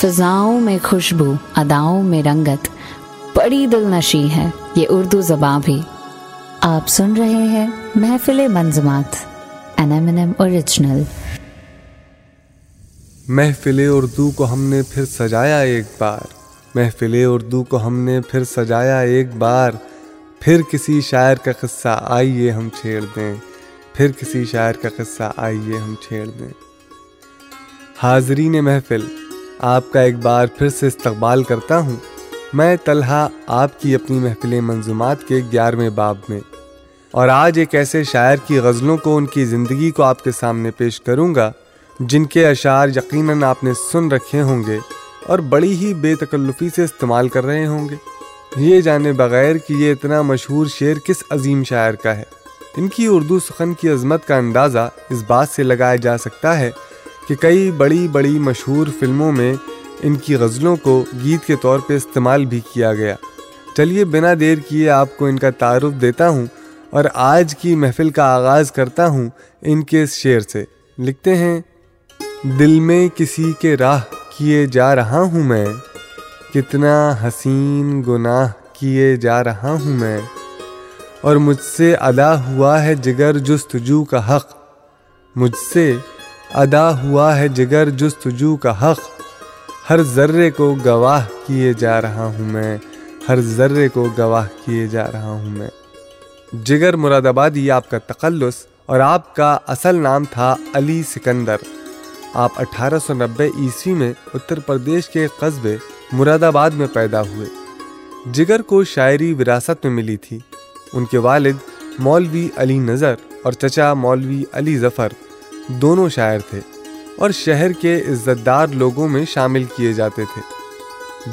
فضاؤں میں خوشبو، اداؤں میں رنگت۔ بڑی دل نشی ہے، یہ اردو زبان بھی۔ آپ سن رہے ہیں محفل منظمات اوریجنل محفل اردو کو ہم نے پھر سجایا ایک بار۔ محفل اردو کو ہم نے پھر سجایا ایک بار۔ پھر کسی شاعر کا قصہ آئیے ہم چھیڑ دیں۔ پھر کسی شاعر کا قصہ آئیے ہم چھیڑ دیں۔ حاضرین محفل آپ کا ایک بار پھر سے استقبال کرتا ہوں۔ میں طلحہ آپ کی اپنی محفل منظومات کے گیارہویں باب میں۔ اور آج ایک ایسے شاعر کی غزلوں کو، ان کی زندگی کو آپ کے سامنے پیش کروں گا، جن کے اشعار یقیناً آپ نے سن رکھے ہوں گے اور بڑی ہی بے تکلفی سے استعمال کر رہے ہوں گے۔ یہ جانے بغیر کہ یہ اتنا مشہور شعر کس عظیم شاعر کا ہے۔ ان کی اردو سخن کی عظمت کا اندازہ اس بات سے لگایا جا سکتا ہے کہ کئی بڑی بڑی مشہور فلموں میں ان کی غزلوں کو گیت کے طور پہ استعمال بھی کیا گیا۔ چلیے، بنا دیر کیے آپ کو ان کا تعارف دیتا ہوں اور آج کی محفل کا آغاز کرتا ہوں ان کے اس شعر سے۔ لکھتے ہیں، دل میں کسی کے راہ کیے جا رہا ہوں میں، کتنا حسین گناہ کیے جا رہا ہوں میں، اور مجھ سے ادا ہوا ہے جگر جستجو کا حق۔ مجھ سے ادا ہوا ہے جگر جستجو کا حق۔ ہر ذرے کو گواہ کیے جا رہا ہوں میں۔ ہر ذرے کو گواہ کیے جا رہا ہوں میں۔ جگر مراد آبادی، آپ کا تخلص اور آپ کا اصل نام تھا علی سکندر۔ آپ اٹھارہ سو نبے عیسوی میں اتر پردیش کے قصبے مراد آباد میں پیدا ہوئے۔ جگر کو شاعری وراثت میں ملی تھی۔ ان کے والد مولوی علی نظر اور چچا مولوی علی ظفر۔ دونوں شاعر تھے اور شہر کے عزت دار لوگوں میں شامل کیے جاتے تھے۔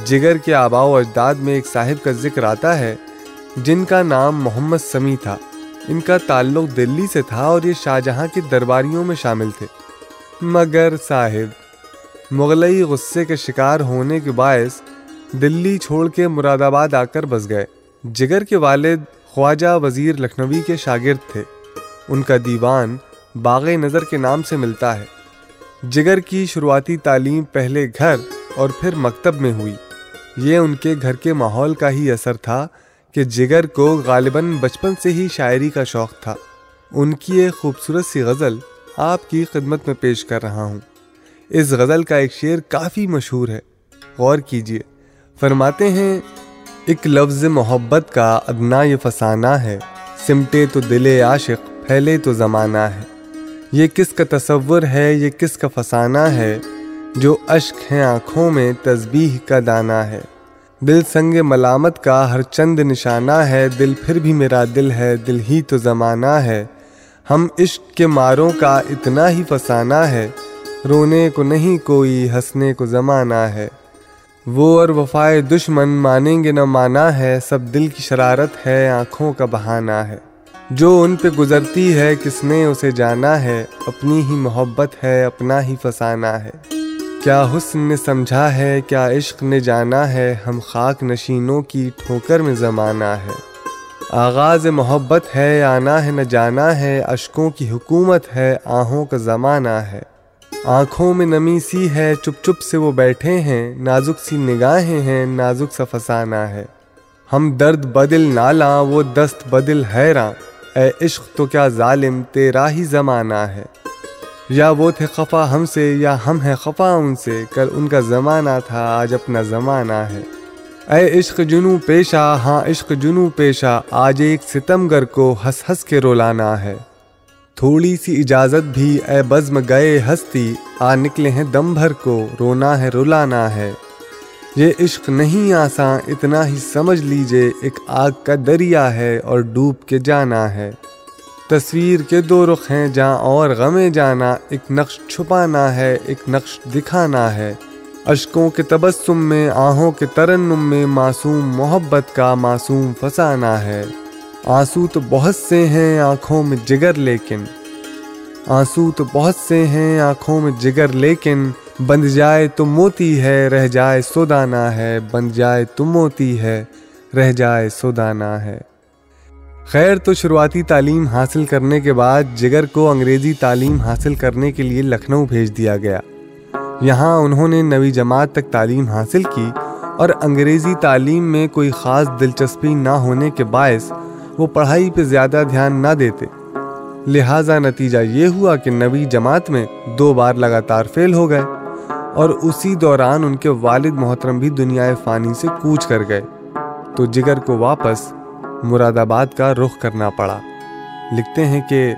جگر کے آبا و اجداد میں ایک صاحب کا ذکر آتا ہے، جن کا نام محمد سمی تھا۔ ان کا تعلق دلی سے تھا اور یہ شاہجہاں کی درباریوں میں شامل تھے۔ مگر صاحب، مغلئی غصے کے شکار ہونے کے باعث دلی چھوڑ کے مراد آباد آ کر بس گئے۔ جگر کے والد خواجہ وزیر لکھنوی کے شاگرد تھے۔ ان کا دیوان باغ نظر کے نام سے ملتا ہے۔ جگر کی شروعاتی تعلیم پہلے گھر اور پھر مکتب میں ہوئی۔ یہ ان کے گھر کے ماحول کا ہی اثر تھا کہ جگر کو غالباً بچپن سے ہی شاعری کا شوق تھا۔ ان کی ایک خوبصورت سی غزل آپ کی خدمت میں پیش کر رہا ہوں۔ اس غزل کا ایک شعر کافی مشہور ہے۔ غور کیجیے۔ فرماتے ہیں، ایک لفظ محبت کا ادنا یہ فسانہ ہے، سمٹے تو دل عاشق، پھیلے تو زمانہ ہے۔ یہ کس کا تصور ہے، یہ کس کا فسانہ ہے؟ جو اشک ہیں آنکھوں میں، تسبیح کا دانہ ہے۔ دل سنگ ملامت کا ہر چند نشانہ ہے۔ دل پھر بھی میرا دل ہے، دل ہی تو زمانہ ہے۔ ہم عشق کے ماروں کا اتنا ہی فسانہ ہے۔ رونے کو نہیں کوئی، ہنسنے کو زمانہ ہے۔ وہ اور وفائے دشمن مانیں گے نہ مانا ہے۔ سب دل کی شرارت ہے، آنکھوں کا بہانہ ہے۔ جو ان پہ گزرتی ہے، کس نے اسے جانا ہے؟ اپنی ہی محبت ہے، اپنا ہی فسانہ ہے۔ کیا حسن نے سمجھا ہے، کیا عشق نے جانا ہے؟ ہم خاک نشینوں کی ٹھوکر میں زمانہ ہے۔ آغاز محبت ہے، آنا ہے نہ جانا ہے۔ اشکوں کی حکومت ہے، آہوں کا زمانہ ہے۔ آنکھوں میں نمی سی ہے، چپ چپ سے وہ بیٹھے ہیں۔ نازک سی نگاہیں ہیں، نازک سا فسانہ ہے۔ ہم درد بدل نالا وہ دست بدل حیراں اے عشق تو کیا ظالم تیرا ہی زمانہ ہے؟ یا وہ تھے خفا ہم سے یا ہم ہیں خفا ان سے، کل ان کا زمانہ تھا، آج اپنا زمانہ ہے۔ اے عشق جنو پیشہ ہاں عشق جنو پیشہ، آج ایک ستم گر کو ہنس ہنس کے رولانا ہے۔ تھوڑی سی اجازت بھی، اے بزم گئے ہستی، آ نکلے ہیں دم بھر کو، رونا ہے رولانا ہے۔ یہ عشق نہیں آساں، اتنا ہی سمجھ لیجیے، ایک آگ کا دریا ہے اور ڈوب کے جانا ہے۔ تصویر کے دو رخ ہیں جہاں اور غمیں جانا، ایک نقش چھپانا ہے، ایک نقش دکھانا ہے۔ اشکوں کے تبسم میں، آہوں کے ترنم میں، معصوم محبت کا معصوم فسانہ ہے۔ آنسو تو بہت سے ہیں آنکھوں میں جگر لیکن۔ آنسو تو بہت سے ہیں آنکھوں میں جگر لیکن۔ بند جائے تو موتی ہے، رہ جائے سودانا ہے۔ بند جائے تو موتی ہے، رہ جائے سودانا ہے۔ خیر تو شروعاتی تعلیم حاصل کرنے کے بعد جگر کو انگریزی تعلیم حاصل کرنے کے لیے لکھنؤ بھیج دیا گیا۔ یہاں انہوں نے نوی جماعت تک تعلیم حاصل کی اور انگریزی تعلیم میں کوئی خاص دلچسپی نہ ہونے کے باعث وہ پڑھائی پہ زیادہ دھیان نہ دیتے۔ لہٰذا نتیجہ یہ ہوا کہ نوی جماعت میں دو بار لگاتار فیل ہو گئے۔ اور اسی دوران ان کے والد محترم بھی دنیا فانی سے کوچ کر گئے۔ تو جگر کو واپس مراد آباد کا رخ کرنا پڑا۔ لکھتے ہیں کہ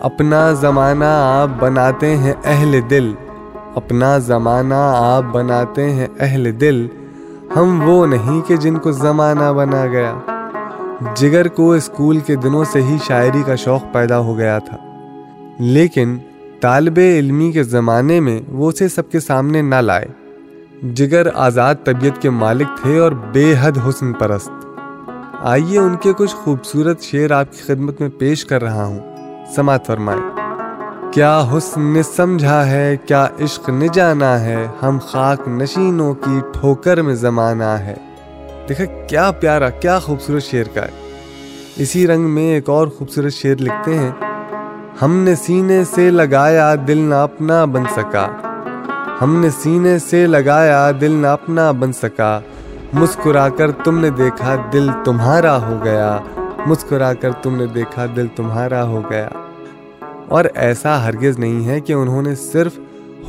اپنا زمانہ آپ بناتے ہیں اہل دل۔ اپنا زمانہ آپ بناتے ہیں اہل دل۔ ہم وہ نہیں کہ جن کو زمانہ بنا گیا۔ جگر کو اسکول کے دنوں سے ہی شاعری کا شوق پیدا ہو گیا تھا۔ لیکن طالب علمی کے زمانے میں وہ اسے سب کے سامنے نہ لائے، جگر آزاد طبیعت کے مالک تھے اور بے حد حسن پرست۔ آئیے ان کے کچھ خوبصورت شعر آپ کی خدمت میں پیش کر رہا ہوں۔ سماعت فرمائیں۔ کیا حسن نے سمجھا ہے، کیا عشق نے جانا ہے، ہم خاک نشینوں کی ٹھوکر میں زمانہ ہے۔ دیکھا کیا پیارا، کیا خوبصورت شعر کا ہے۔ اسی رنگ میں ایک اور خوبصورت شعر لکھتے ہیں۔ ہم نے سینے سے لگایا دل نہ اپنا بن سکا۔ ہم نے سینے سے لگایا دل نہ اپنا بن سکا۔ مسکرا کر تم نے دیکھا دل تمہارا ہو گیا۔ مسکرا کر تم نے دیکھا دل تمہارا ہو گیا۔ اور ایسا ہرگز نہیں ہے کہ انہوں نے صرف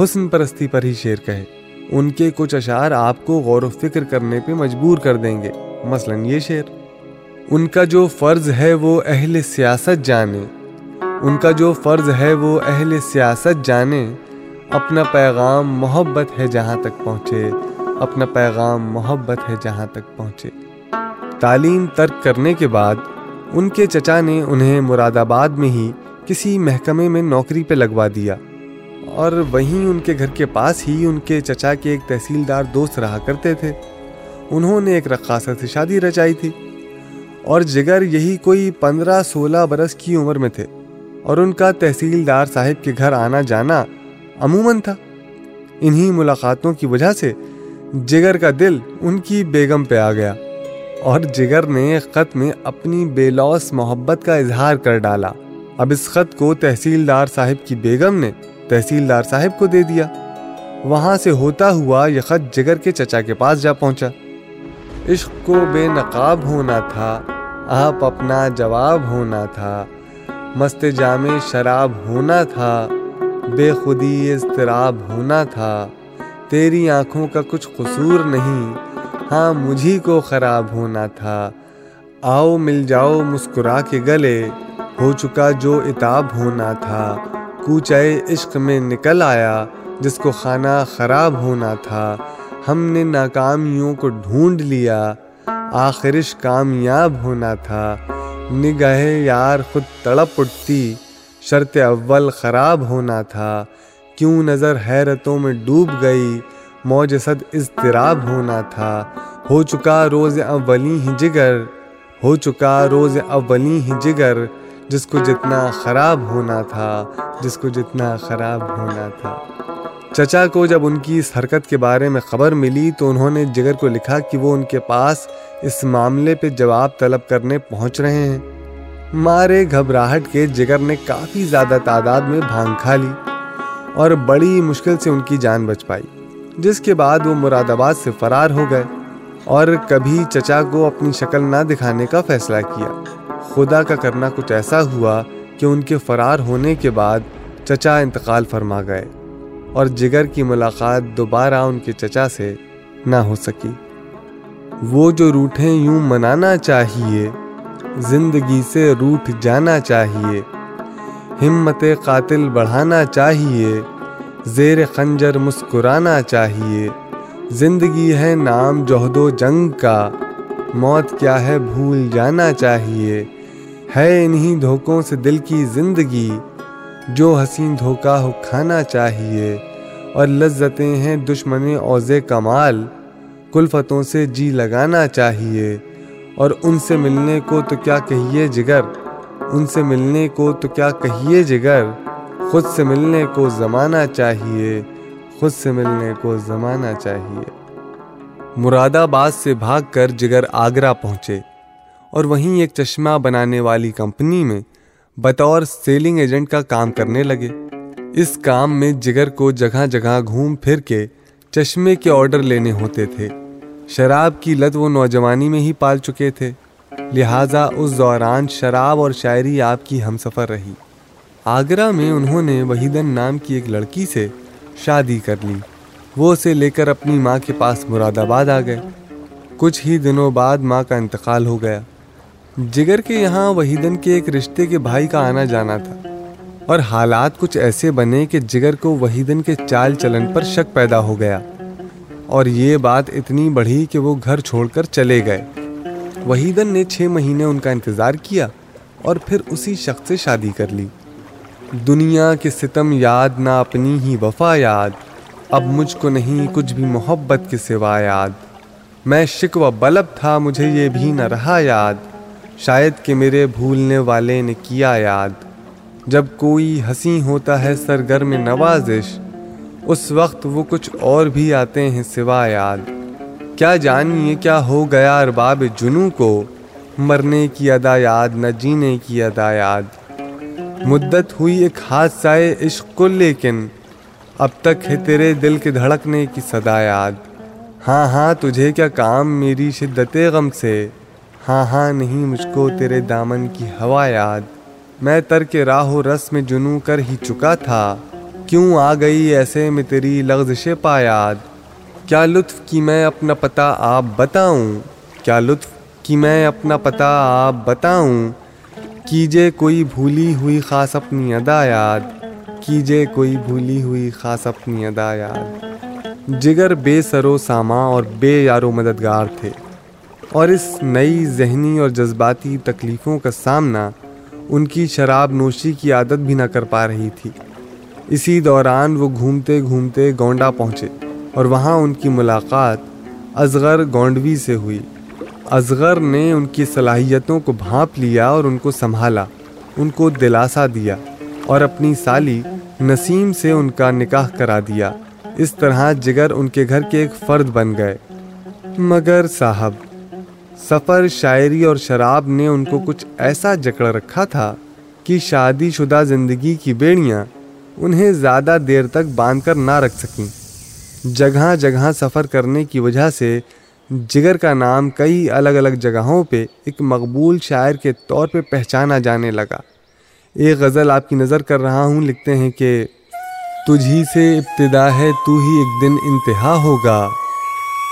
حسن پرستی پر ہی شعر کہے۔ ان کے کچھ اشعار آپ کو غور و فکر کرنے پہ مجبور کر دیں گے۔ مثلا یہ شعر، ان کا جو فرض ہے وہ اہل سیاست جانے۔ ان کا جو فرض ہے وہ اہل سیاست جانے، اپنا پیغام محبت ہے جہاں تک پہنچے، اپنا پیغام محبت ہے جہاں تک پہنچے۔ تعلیم ترک کرنے کے بعد ان کے چچا نے انہیں مراد آباد میں ہی کسی محکمے میں نوکری پہ لگوا دیا۔ اور وہیں ان کے گھر کے پاس ہی ان کے چچا کے ایک تحصیلدار دوست رہا کرتے تھے۔ انہوں نے ایک رقاصہ سے شادی رچائی تھی۔ اور جگر یہی کوئی پندرہ سولہ برس کی عمر میں تھے۔ اور ان کا تحصیلدار صاحب کے گھر آنا جانا عموماً تھا۔ انہی ملاقاتوں کی وجہ سے جگر کا دل ان کی بیگم پہ آ گیا اور جگر نے خط میں اپنی بے لوس محبت کا اظہار کر ڈالا۔ اب اس خط کو تحصیلدار صاحب کی بیگم نے تحصیلدار صاحب کو دے دیا۔ وہاں سے ہوتا ہوا یہ خط جگر کے چچا کے پاس جا پہنچا۔ عشق کو بے نقاب ہونا تھا، آپ اپنا جواب ہونا تھا۔ مست جامع شراب ہونا تھا، بے خودی اضطراب ہونا تھا۔ تیری آنکھوں کا کچھ قصور نہیں ہاں مجھی کو خراب ہونا تھا۔ آؤ مل جاؤ مسکرا کے گلے، ہو چکا جو اتاب ہونا تھا۔ کوچے عشق میں نکل آیا، جس کو خانہ خراب ہونا تھا۔ ہم نے ناکامیوں کو ڈھونڈ لیا، آخرش کامیاب ہونا تھا۔ نگاہ یار خود تڑپ اٹھتی، شرط اول خراب ہونا تھا۔ کیوں نظر حیرتوں میں ڈوب گئی، موج صد اضطراب ہونا تھا۔ ہو چکا روز اولی ہی جگر، ہو چکا روز اولی ہی جگر۔ جس کو جتنا خراب ہونا تھا، جس کو جتنا خراب ہونا تھا۔ چچا کو جب ان کی اس حرکت کے بارے میں خبر ملی تو انہوں نے جگر کو لکھا کہ وہ ان کے پاس اس معاملے پہ جواب طلب کرنے پہنچ رہے ہیں۔ مارے گھبراہٹ کے جگر نے کافی زیادہ تعداد میں بھانگ کھا لی اور بڑی مشکل سے ان کی جان بچ پائی، جس کے بعد وہ مراد آباد سے فرار ہو گئے اور کبھی چچا کو اپنی شکل نہ دکھانے کا فیصلہ کیا۔ خدا کا کرنا کچھ ایسا ہوا کہ ان کے فرار ہونے کے بعد چچا انتقال فرما گئے۔ اور جگر کی ملاقات دوبارہ ان کے چچا سے نہ ہو سکی۔ وہ جو روٹھیں یوں منانا چاہیے، زندگی سے روٹ جانا چاہیے، ہمت قاتل بڑھانا چاہیے، زیر خنجر مسکرانا چاہیے۔ زندگی ہے نام جہد و جنگ کا، موت کیا ہے بھول جانا چاہیے۔ ہے انہی دھوکوں سے دل کی زندگی۔ جو حسین دھوکا ہو کھانا چاہیے اور لذتیں ہیں دشمن اوز کمال، کلفتوں سے جی لگانا چاہیے۔ اور ان سے ملنے کو تو کیا کہیے جگر؟ ان سے ملنے کو تو کیا کہیے جگر؟ خود سے ملنے کو زمانہ چاہیے، خود سے ملنے کو زمانہ چاہیے۔ مراد آباد سے بھاگ کر جگر آگرہ پہنچے۔ اور وہیں ایک چشمہ بنانے والی کمپنی میں بطور سیلنگ ایجنٹ کا کام کرنے لگے۔ اس کام میں جگر کو جگہ جگہ گھوم پھر کے چشمے کے آرڈر لینے ہوتے تھے۔ شراب کی لت وہ نوجوانی میں ہی پال چکے تھے۔ لہٰذا اس دوران شراب اور شاعری آپ کی ہم سفر رہی۔ آگرہ میں انہوں نے وحیدن نام کی ایک لڑکی سے شادی کر لی۔ وہ اسے لے کر اپنی ماں کے پاس مراد آباد آ گئے۔ کچھ ہی دنوں بعد ماں کا انتقال ہو گیا۔ جگر کے یہاں وحیدن کے ایک رشتے کے بھائی کا آنا جانا تھا۔ اور حالات کچھ ایسے بنے کہ جگر کو وحیدن کے چال چلن پر شک پیدا ہو گیا۔ اور یہ بات اتنی بڑھی کہ وہ گھر چھوڑ کر چلے گئے۔ وحیدن نے چھ مہینے ان کا انتظار کیا اور پھر اسی شخص سے شادی کر لی۔ دنیا کے ستم یاد نہ اپنی ہی وفا یاد، اب مجھ کو نہیں کچھ بھی محبت کے سوا یاد۔ میں شکوہ بلب تھا، مجھے یہ بھی نہ رہا یاد۔ شاید کہ میرے بھولنے والے نے کیا یاد۔ جب کوئی ہنسی ہوتا ہے سرگر میں نوازش، اس وقت وہ کچھ اور بھی آتے ہیں سوا یاد۔ کیا جانیے کیا ہو گیا ارباب جنو کو؟ مرنے کی ادا یاد، نہ جینے کی ادا یاد۔ مدت ہوئی ایک حادثہ عشق کو لیکن اب تک ہے تیرے دل کے دھڑکنے کی صدا یاد۔ ہاں ہاں تجھے کیا کام میری شدت غم سے؟ ہاں ہاں نہیں مجھ کو تیرے دامن کی ہوا یاد۔ میں تر کے راہ و رس میں جنو کر ہی چکا تھا۔ کیوں آ گئی ایسے میں تیری لغزش پا یاد؟ کیا لطف کی میں اپنا پتہ آپ بتاؤں؟ کیا لطف کی میں اپنا پتہ آپ بتاؤں؟ کیجے کوئی بھولی ہوئی خاص اپنی ادا یاد۔ کیجے کوئی بھولی ہوئی خاص اپنی ادا یاد۔ جگر بے سر و ساما اور بے یار و مددگار تھے۔ اور اس نئی ذہنی اور جذباتی تکلیفوں کا سامنا ان کی شراب نوشی کی عادت بھی نہ کر پا رہی تھی۔ اسی دوران وہ گھومتے گھومتے گونڈا پہنچے اور وہاں ان کی ملاقات ازغر گونڈوی سے ہوئی۔ اصغر نے ان کی صلاحیتوں کو بھانپ لیا اور ان کو سنبھالا، ان کو دلاسا دیا اور اپنی سالی نسیم سے ان کا نکاح کرا دیا۔ اس طرح جگر ان کے گھر کے ایک فرد بن گئے۔ مگر صاحب سفر، شاعری اور شراب نے ان کو کچھ ایسا جکڑ رکھا تھا کہ شادی شدہ زندگی کی بیڑیاں انہیں زیادہ دیر تک باندھ کر نہ رکھ سکیں۔ جگہ جگہ سفر کرنے کی وجہ سے جگر کا نام کئی الگ الگ جگہوں پہ ایک مقبول شاعر کے طور پہ پہچانا جانے لگا۔ ایک غزل آپ کی نظر کر رہا ہوں، لکھتے ہیں کہ، تجھی سے ابتدا ہے، تو ہی ایک دن انتہا ہوگا۔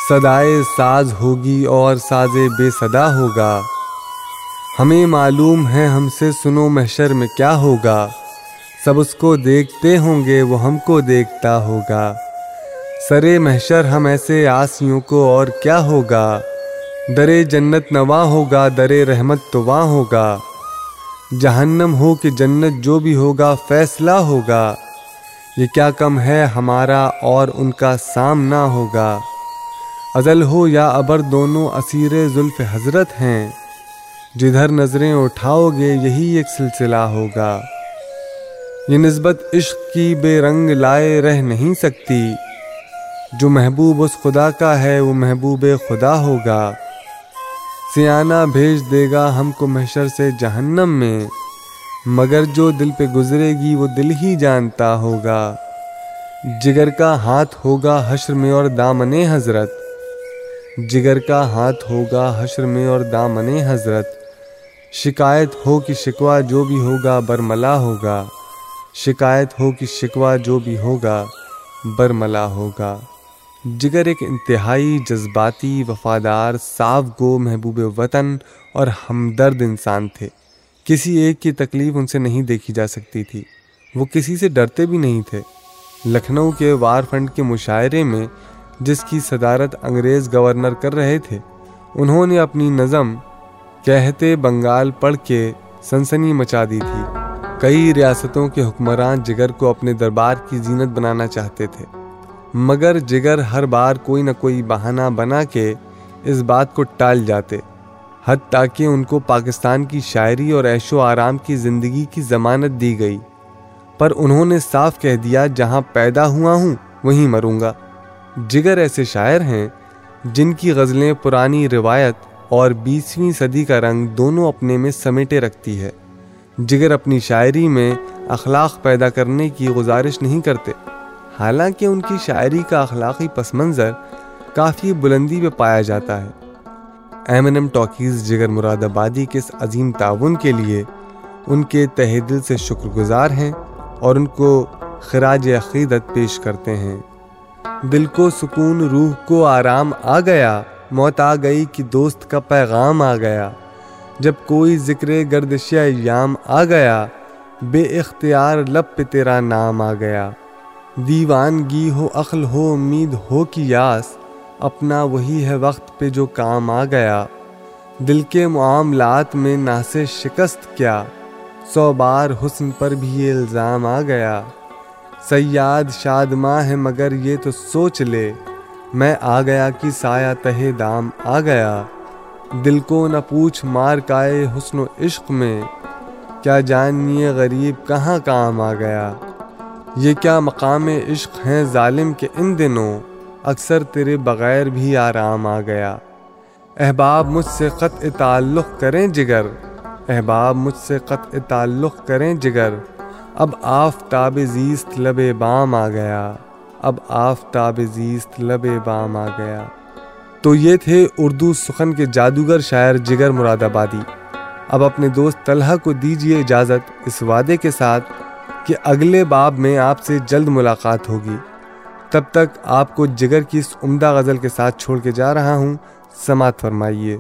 صدائے ساز ہوگی اور ساز بے صدا ہوگا۔ ہمیں معلوم ہے ہم سے سنو محشر میں کیا ہوگا۔ سب اس کو دیکھتے ہوں گے، وہ ہم کو دیکھتا ہوگا۔ سرے محشر، ہم ایسے آسیوں کو اور کیا ہوگا؟ درے جنت نواں ہوگا، درے رحمت تو وہاں ہوگا۔ جہنم ہو کہ جنت جو بھی ہوگا، فیصلہ ہوگا۔ یہ کیا کم ہے، ہمارا اور ان کا سامنا ہوگا۔ ازل ہو یا ابر دونوں اسیر زلف حضرت ہیں۔ جدھر نظریں اٹھاؤ گے یہی ایک سلسلہ ہوگا۔ یہ نسبت عشق کی بے رنگ لائے رہ نہیں سکتی۔ جو محبوب اس خدا کا ہے، وہ محبوب خدا ہوگا۔ سیانہ بھیج دے گا ہم کو محشر سے جہنم میں۔ مگر جو دل پہ گزرے گی وہ دل ہی جانتا ہوگا۔ جگر کا ہاتھ ہوگا حشر میں اور دامن حضرت۔ جگر کا ہاتھ ہوگا حشر میں اور دامن حضرت۔ شکایت ہو کہ شکوہ جو بھی ہوگا برملا ہوگا۔ شکایت ہو کہ شکوہ جو بھی ہوگا برملا ہوگا۔ جگر ایک انتہائی جذباتی وفادار صاف گو محبوب وطن اور ہمدرد انسان تھے۔ کسی ایک کی تکلیف ان سے نہیں دیکھی جا سکتی تھی۔ وہ کسی سے ڈرتے بھی نہیں تھے۔ لکھنؤ کے وار فنڈ کے مشاعرے میں جس کی صدارت انگریز گورنر کر رہے تھے، انہوں نے اپنی نظم کہتے بنگال پڑھ کے سنسنی مچا دی تھی۔ کئی ریاستوں کے حکمران جگر کو اپنے دربار کی زینت بنانا چاہتے تھے، مگر جگر ہر بار کوئی نہ کوئی بہانہ بنا کے اس بات کو ٹال جاتے حد تاکہ ان کو پاکستان کی شاعری اور عیش و آرام کی زندگی کی ضمانت دی گئی۔ پر انہوں نے صاف کہہ دیا، جہاں پیدا ہوا ہوں، وہیں مروں گا۔ جگر ایسے شاعر ہیں جن کی غزلیں پرانی روایت اور بیسویں صدی کا رنگ دونوں اپنے میں سمیٹے رکھتی ہے۔ جگر اپنی شاعری میں اخلاق پیدا کرنے کی گزارش نہیں کرتے۔ حالانکہ ان کی شاعری کا اخلاقی پس منظر کافی بلندی پہ پایا جاتا ہے۔ ایم ایم ٹاکیز جگر مراد آبادی کے اس عظیم تعاون کے لیے ان کے تہ دل سے شکر گزار ہیں اور ان کو خراج عقیدت پیش کرتے ہیں۔ دل کو سکون، روح کو آرام آ گیا۔ موت آ گئی کہ دوست کا پیغام آ گیا۔ جب کوئی ذکر گردش ایام آ گیا، بے اختیار لب پہ تیرا نام آ گیا۔ دیوانگی ہو، عقل ہو، امید ہو کہ یاس۔ اپنا وہی ہے وقت پہ جو کام آ گیا۔ دل کے معاملات میں نہ سے شکست کیا۔ سو بار حسن پر بھی یہ الزام آ گیا۔ سیاد شاد ماں ہے مگر یہ تو سوچ لے۔ میں آ گیا کہ سایہ تہ دام آ گیا۔ دل کو نہ پوچھ مار کائے حسن و عشق میں۔ کیا جانیے غریب کہاں کام آ گیا۔ یہ کیا مقام عشق ہیں ظالم کے ان دنوں۔ اکثر تیرے بغیر بھی آرام آ گیا۔ احباب مجھ سے قطع تعلق کریں جگر۔ احباب مجھ سے قطع تعلق کریں جگر۔ اب آفتاب زیست لب بام آ گیا، اب آفتاب زیست لب بام آ گیا۔ تو یہ تھے اردو سخن کے جادوگر شاعر جگر مراد آبادی۔ اب اپنے دوست طلحہ کو دیجیے اجازت اس وعدے کے ساتھ کہ اگلے باب میں آپ سے جلد ملاقات ہوگی۔ تب تک آپ کو جگر کی اس عمدہ غزل کے ساتھ چھوڑ کے جا رہا ہوں۔ سماعت فرمائیے۔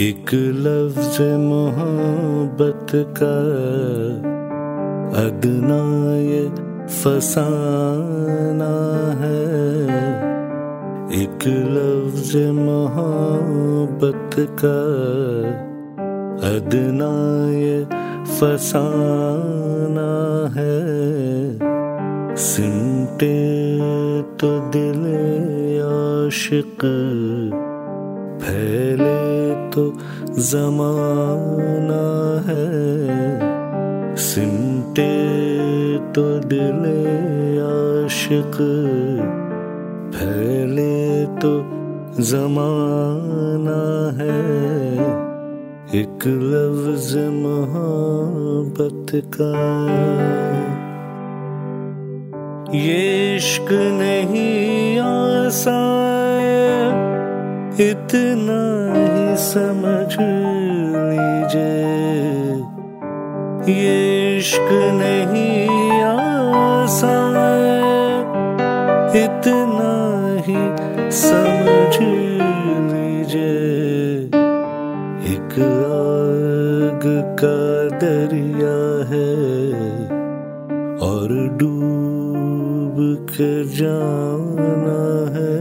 ایک لفظ محبت کا ادنا یہ فسانہ ہے۔ ایک لفظ محبت کا ادنا یہ فسانہ ہے۔ سمٹے تو دل عاشق، پھیلے تو زمانہ ہے۔ سمٹے تو دل عاشق، پھیلے تو زمانہ ہے۔ ایک لفظ محبت کا یہ عشق نہیں آسان اتنا سمجھ لیجیے یہ عشق نہیں آسان اتنا ہی سمجھ لیجیے ایک آگ کا دریا ہے اور ڈوب کے جانا ہے۔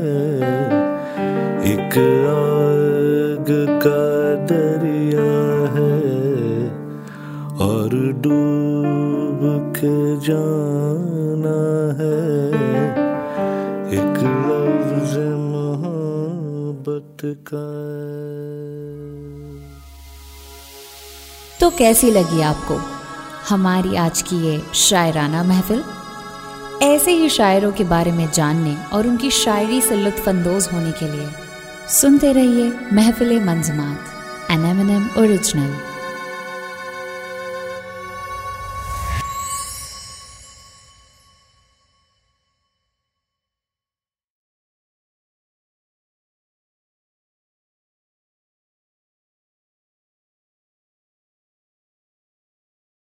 ایک آگ ڈوب کے جانا ہے۔ ایک لفظ محبت کا۔ تو کیسی لگی آپ کو ہماری آج کی یہ شاعرانہ محفل؟ ایسے ہی شاعروں کے بارے میں جاننے اور ان کی شاعری سے لطف اندوز ہونے کے لیے سنتے رہیے محفل منظمات N M N M original